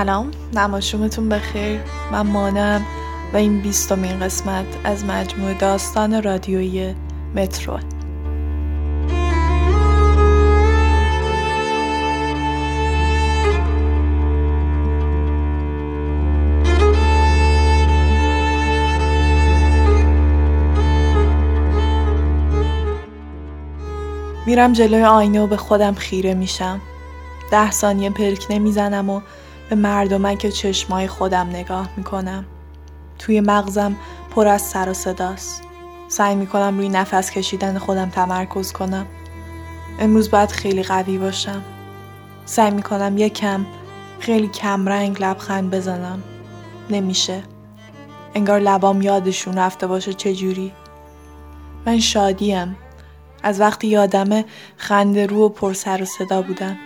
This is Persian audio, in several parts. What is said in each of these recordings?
سلام. نماشومتون بخیر. من مانم و این بیستمین قسمت از مجموع داستان رادیویی مترو. میرم جلوی آینه و به خودم خیره میشم. ده ثانیه پلک نمی‌زنم و به مردمک چشمای خودم نگاه می‌کنم. توی مغزم پر از سر و صداست. سعی می‌کنم روی نفس کشیدن خودم تمرکز کنم. امروز باید خیلی قوی باشم. سعی می‌کنم یکم خیلی کم رنگ لبخند بزنم. نمیشه. انگار لبام یادشون رفته باشه چجوری. من شادیم. از وقتی یادمه خنده رو و پر سر و صدا بودم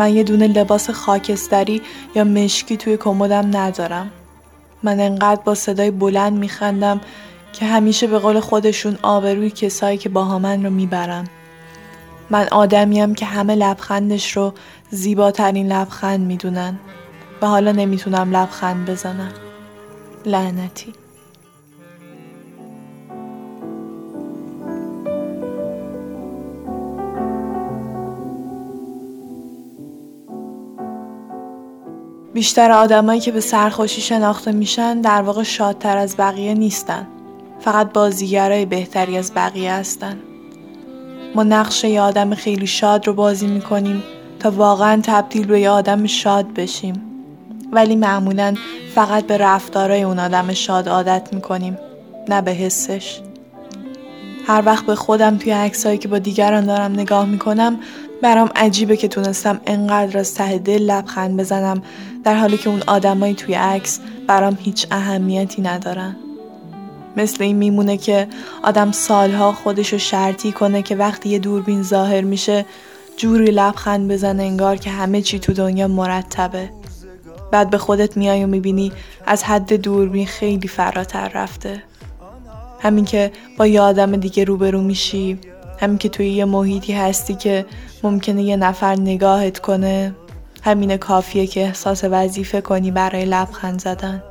من یه دونه لباس خاکستری یا مشکی توی کمدم ندارم. من انقدر با صدای بلند میخندم که همیشه به قول خودشون آبروی کسایی که با من رو می‌برن. من آدمیم که همه لبخندش رو زیباترین لبخند می‌دونن و حالا نمی‌تونم لبخند بزنم. لعنتی. بیشتر آدمایی که به سرخوشی شناخته میشن در واقع شادتر از بقیه نیستن. فقط بازیگرای بهتری از بقیه هستن. ما نقشه یه آدم خیلی شاد رو بازی می‌کنیم تا واقعا تبدیل به یه آدم شاد بشیم. ولی معمولا فقط به رفتارای اون آدم شاد عادت می‌کنیم نه به حسش. هر وقت به خودم توی عکسایی که با دیگران دارم نگاه می‌کنم برام عجیبه که تونستم انقدر از ته دل لبخند بزنم در حالی که اون آدمایی توی عکس برام هیچ اهمیتی ندارن. مثل این میمونه که آدم سالها خودشو شرطی کنه که وقتی یه دوربین ظاهر میشه جوری لبخند بزنه انگار که همه چی تو دنیا مرتبه. بعد به خودت میای و می‌بینی از حد دوربین خیلی فراتر رفته. همین که با یه آدم دیگه روبرو میشی. همین که توی یه محیطی هستی که ممکنه یه نفر نگاهت کنه همین کافیه که احساس وظیفه کنی برای لبخند زدن.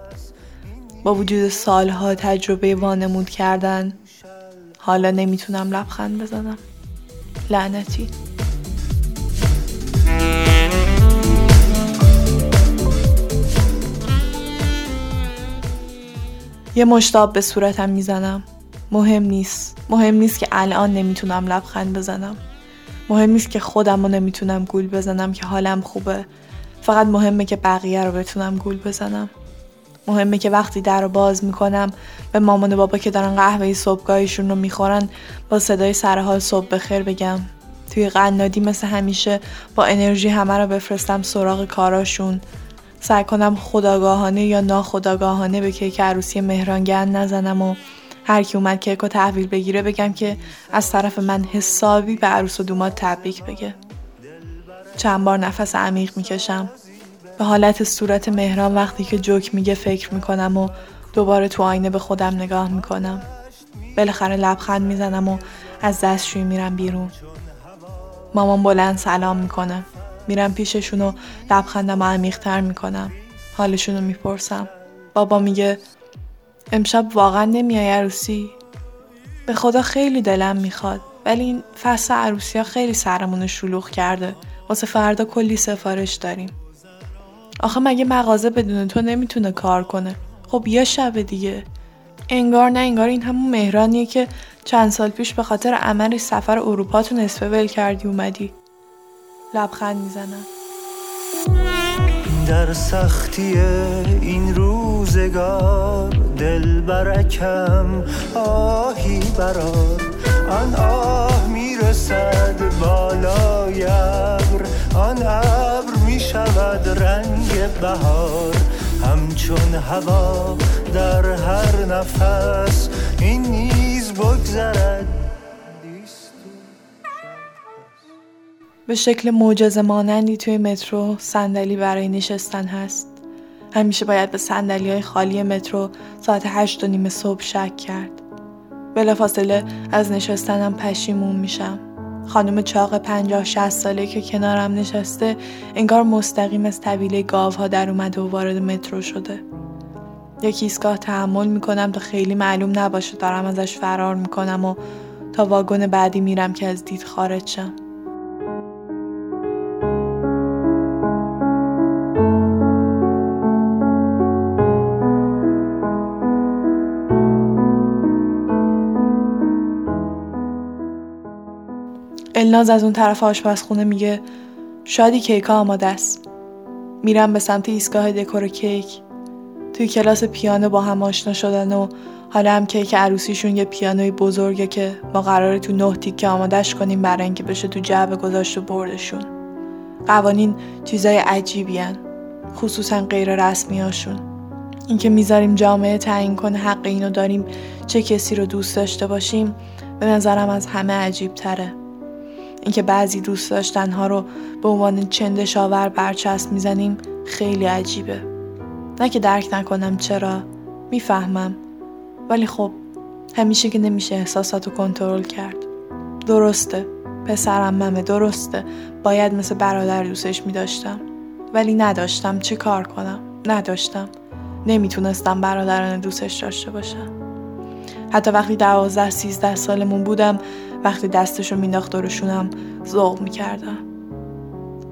با وجود سالها تجربه وانمود کردن حالا نمی‌تونم لبخند بزنم. لعنتی. یه مشتاب به صورتم می‌زنم. مهم نیست. مهم نیست که الان نمی‌تونم لبخند بزنم. مهم نیست که خودم رو نمی‌تونم گول بزنم که حالم خوبه. فقط مهمه که بقیه رو بتونم گول بزنم. مهمه که وقتی در رو باز می‌کنم به مامان و بابا که دارن قهوه صبحگاهشون رو می‌خورن با صدای سرحال صبح بخیر بگم. توی قنادی مثل همیشه با انرژی همه رو بفرستم سراغ کاراشون. سعی کنم خداگاهانه یا ناخداگاهانه به کیک عروسی مهرانگن نزنم و هر کی اومد کیک و تحویل بگیره بگم که از طرف من حسابی به عروس و دومات تبریک بگه. چند بار نفس عمیق می‌کشم. به حالت صورت مهران وقتی که جوک میگه فکر می‌کنم و دوباره تو آینه به خودم نگاه می‌کنم. بالاخره لبخند می‌زنم و از دستشویی میرم بیرون. مامان بلند سلام می‌کنه. میرم پیششون و لبخندم عمیقتر می‌کنم. حالشون رو می‌پرسم. بابا میگه امشب واقعا نمیای عروسی؟ به خدا خیلی دلم می‌خواد ولی این فصل عروسی ها خیلی سرمون شلوغ کرده. واسه فردا کلی سفارش داریم. آخه مگه مغازه بدون تو نمی‌تونه کار کنه؟ خب یه شب دیگه. انگار نه انگار این همون مهرانیه که چند سال پیش به خاطر عمل سفر اروپا تو نصفه ول کردی اومدی. لبخند می‌زنم. در سختی این روزگار دل برکم آهی برار آن آه می‌رسد بالای ابر آن ابر می‌شود رنگ بهار. همچون هوا در هر نفس این نیز بگذرد. به شکل معجزه مانندی توی مترو صندلی برای نشستن هست. همیشه باید به صندلی های خالی مترو ساعت هشت و نیم صبح شک کرد. بلافاصله از نشستنم پشیمون میشم. خانم چاق پنجاه شست ساله که کنارم نشسته انگار مستقیم از طویله گاوها در اومده و وارد مترو شده یک ایستگاه تحمل می‌کنم تا خیلی معلوم نباشه دارم ازش فرار می‌کنم و تا واگن بعدی میرم که از دید خارج شم الناز از اون طرف آشپزخونه میگه شادی کیک آماده است. میرم به سمت ایستگاه دکور کیک. توی کلاس پیانو با هم آشنا شدن و حالا هم کیک عروسیشون یه پیانوی بزرگه که ما قراره تو نه تیکه آمادش کنیم برای اینکه بشه تو جعبه گذاشت و بردشون. قوانین چیزای عجیبی هن. خصوصا غیر رسمی هاشون اینکه می‌ذاریم جامعه تعیین کنه حق اینو داریم چه کسی رو دوست داشته باشیم به نظرم از همه عجیب تره اینکه بعضی دوست داشتنها رو به عنوان چندشاور برچسب می‌زنیم خیلی عجیبه. نه که درک نکنم چرا می‌فهمم. ولی خب همیشه که نمیشه احساساتو کنترل کرد. درسته پسرم ممه درسته. باید مثل برادر دوستش میداشتم. ولی نداشتم. چه کار کنم؟ نداشتم. نمی‌تونستم برادران دوستش داشته باشم. حتی وقتی دوازده سیزده سالمون بودم وقتی دستشو مینداخت دورشونم ذوق می‌کردم.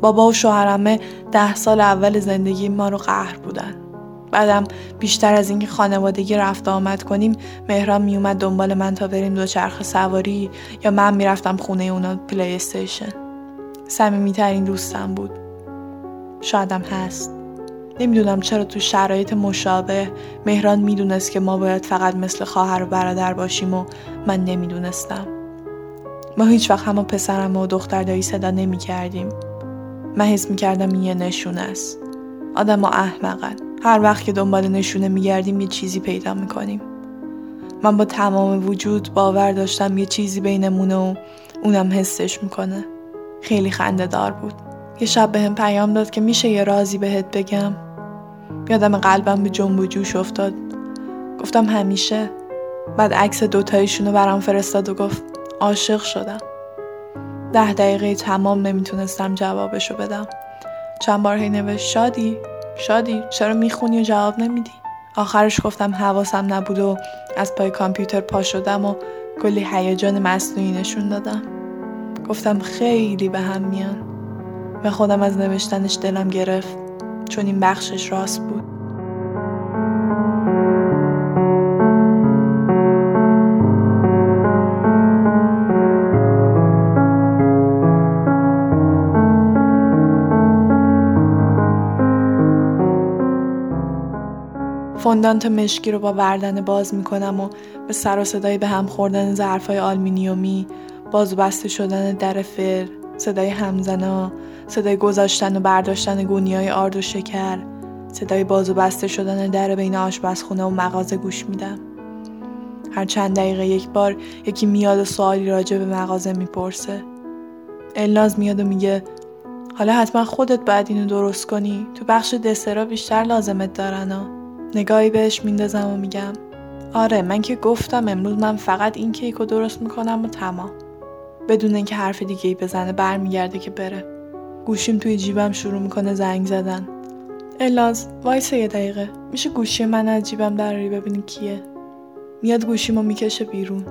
بابا و شوهرمه ده سال اول زندگی ما رو قهر بودن. بعدم بیشتر از اینکه خانوادگی رفت آمد کنیم مهران میومد دنبال من تا بریم دوچرخه سواری یا من می‌رفتم خونه اونا پلی استیشن. صمیمیترین دوستم بود. شایدم هست. نمی‌دونم چرا تو شرایط مشابه مهران می‌دونست که ما باید فقط مثل خواهر و برادر باشیم و من نمی‌دونستم. ما هیچ وقت همه پسرم و دختر دایی صدا نمی کردیم. من حس می کردم این یه نشونه است. آدم ها احمقن. هر وقت که دنبال نشونه می گردیم یه چیزی پیدا می کنیم. من با تمام وجود باور داشتم یه چیزی بینمونه و اونم حسش می‌کنه. خیلی خنده دار بود. یه شب به هم پیام داد که میشه یه رازی بهت بگم. یادم قلبم به جنب و جوش افتاد. گفتم همیشه. بعد عکس دوتایشون رو برام فرستاد و گفت عاشق شدم. ده دقیقه تمام نمی‌تونستم جوابشو بدم. چند بار هی نوشت شادی شادی چرا می‌خونی و جواب نمیدی؟ آخرش گفتم حواسم نبود و از پای کامپیوتر پا شدم و کلی هیجان مصنوعی نشون دادم. گفتم خیلی به هم میان. و خودم از نوشتنش دلم گرفت چون این بخشش راست بود. فوندانت مشکی رو با وردن باز می‌کنم و به سر و صدای به هم خوردن ظرفای آلمینیومی باز بسته شدن در فر صدای همزنا صدای گذاشتن و برداشتن گونی های آرد و شکر صدای باز و بسته شدن در بین آشپزخونه و مغازه گوش میدم. هر چند دقیقه یک بار یکی میاد و سوالی راجع به مغازه می‌پرسه. الناز میاد و میگه حالا حتما خودت باید اینو درست کنی. تو بخش دسرا بیشتر لازمت دارن نگاهی بهش میندازم و میگم آره من که گفتم امروز من فقط این کیک رو درست می‌کنم و تمام. بدون اینکه حرف دیگه ای بزنه برمیگرده که بره. گوشیم توی جیبم شروع می‌کنه زنگ زدن. الناز وایسا یه دقیقه. میشه گوشی من از جیبم دراری ببینی کیه. میاد گوشیمو می‌کشه بیرون.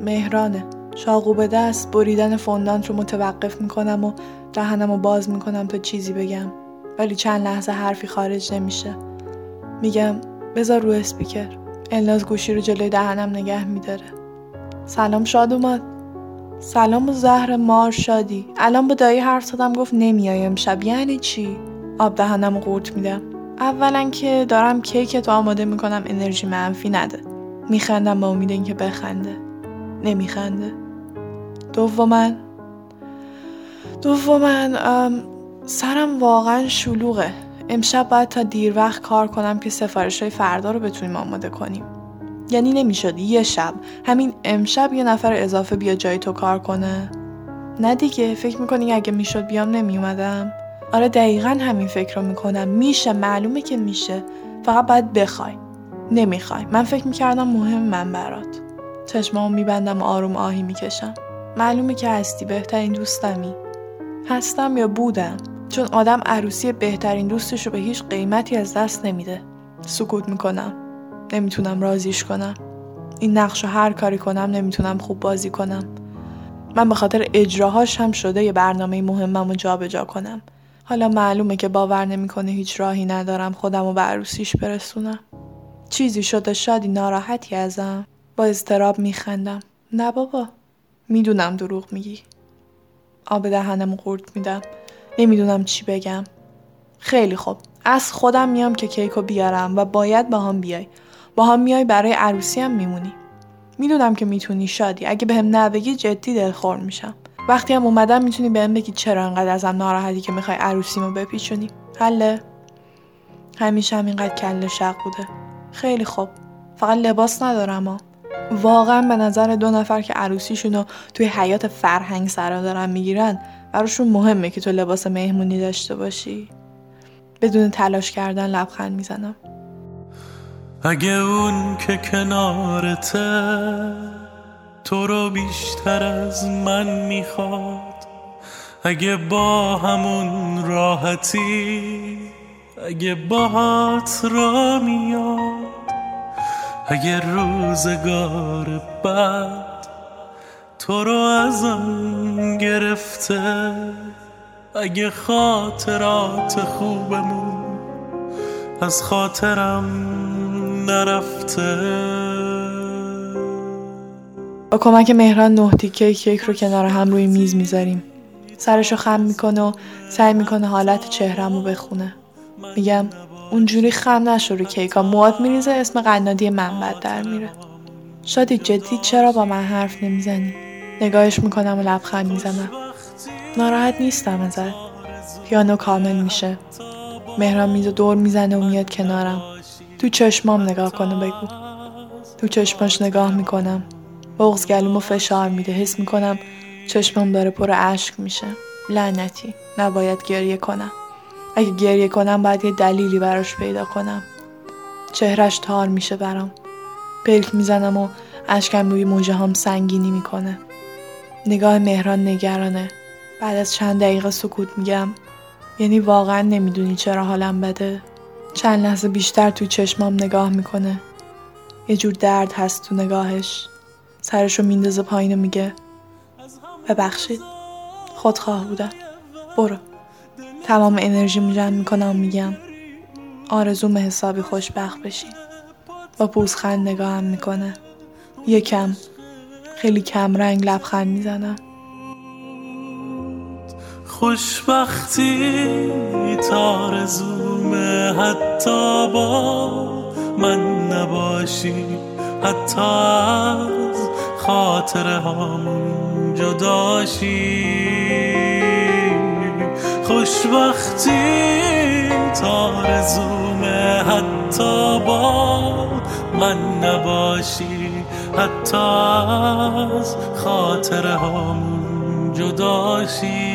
مهرانه. چاقو به دست بریدن فوندانت رو متوقف می‌کنم و دهنم رو باز می‌کنم تا چیزی بگم. ولی چند لحظه حرفی خارج نمیشه. میگم بذار رو اسپیکر الناز گوشی رو جلوی دهنم نگه میداره. سلام شاد اومد. سلام و زهر مار شادی. الان با دایی حرف زدم گفت نمیای امشب. یعنی چی؟ آب دهنم قورت میدم. اولا که دارم کیک تو آماده می‌کنم انرژی منفی نده. میخندم با امید اینکه بخنده. نمیخنده. دوما. دوما سرم واقعا شلوغه. امشب باید تا دیر وقت کار کنم که سفارش های فردا رو بتونیم آماده کنیم. یعنی نمی‌شد یه شب. همین امشب یه نفر اضافه بیا جای تو کار کنه. نه دیگه فکر می‌کنی اگه می‌شد بیام نمیومدم آره دقیقا همین فکر رو می‌کنم. میشه معلومه که میشه. فقط باید بخوای. نمی‌خوای. من فکر می‌کردم مهم من برات. چشمامو میبندم و آروم آهی می‌کشم. معلومه که هستی بهترین دوستمی. هستم یا بودم. چون آدم عروسی بهترین دوستش رو به هیچ قیمتی از دست نمیده. سکوت می‌کنم. نمی‌تونم رازیش کنم. این نقش رو هر کاری کنم نمی‌تونم خوب بازی کنم. من به خاطر اجراهاش هم شده یه برنامه مهمم رو جابجا کنم. حالا معلومه که باور نمی‌کنه هیچ راهی ندارم خودم رو به عروسیش برسونم. چیزی شده شادی ناراحتی ازم. با اضطراب میخندم. نه بابا. می‌دونم دروغ میگی. آب دهنم قورت میدم. نمی‌دونم چی بگم. خیلی خوب. از خودم میام که کیکو بیارم و باید با هم بیای. با هم میای برای عروسی هم میمونی. می‌دونم که می‌تونی شادی. اگه بهم نبگی جدی دلخور میشم. وقتی هم اومدم می‌تونی بهم بگی چرا انقدر ازم ناراحتی که می‌خوای عروسیمو بپیچونی. حله. همیشه هم اینقدر کله شق بوده. خیلی خوب. فقط لباس ندارم ها. واقعا به نظر دو نفر که عروسیشونو توی حیات فرهنگ سرا دارن می‌گیرن براشون مهمه که تو لباس مهمونی داشته باشی. بدون تلاش کردن لبخند می‌زنم. اگه اون که کنارته تو رو بیشتر از من می‌خواد. اگه با همون راحتی اگه باهات را میاد. اگه روزگار بعد تو رو ازم گرفته اگه خاطرات خوبمون از خاطرم نرفته. با کمک مهران نه تیکه کیک رو کنار هم روی میز می‌ذاریم. سرشو خم می‌کنه و سعی می‌کنه حالت چهرم رو بخونه. میگم اونجوری خم نشو رو کیکا. مواد میریزه اسم قنادی من بد در میره. شادی جدی چرا با من حرف نمی‌زنی؟ نگاهش می‌کنم و لبخند می‌زنم. ناراحت نیستم ازت. پیانو کامل میشه. مهران میز دور می‌زنه و میاد کنارم. تو چشمام نگاه کنه بگو. تو چشماش نگاه می‌کنم. بغز گلومو فشار میده. حس می‌کنم چشمام داره پر اشک میشه. لعنتی. نباید گریه کنم. اگه گریه کنم باید یه دلیلی براش پیدا کنم. چهرش تار میشه برام. پلک می‌زنم و اشکم روی موجه هم سنگینی می‌کنه. نگاه مهران نگرانه. بعد از چند دقیقه سکوت میگم. یعنی واقعا نمی‌دونی چرا حالم بده. چند لحظه بیشتر توی چشمام نگاه می‌کنه. یه جور درد هست تو نگاهش. سرشو میندازه پایین و میگه ببخشید خودخواه بودم. برو. تمام انرژی جمع می‌کنم و میگم آرزوم حسابی خوشبخت بشی با پوزخند نگاهم می‌کنه. یکم خیلی کم رنگ لبخند می‌زنم خوشبختی تارزومه حتی با من نباشی حتی از خاطر همون جداشی. خوشبختی تارزومه حتی با من نباشی حتی از خاطر همون جداشی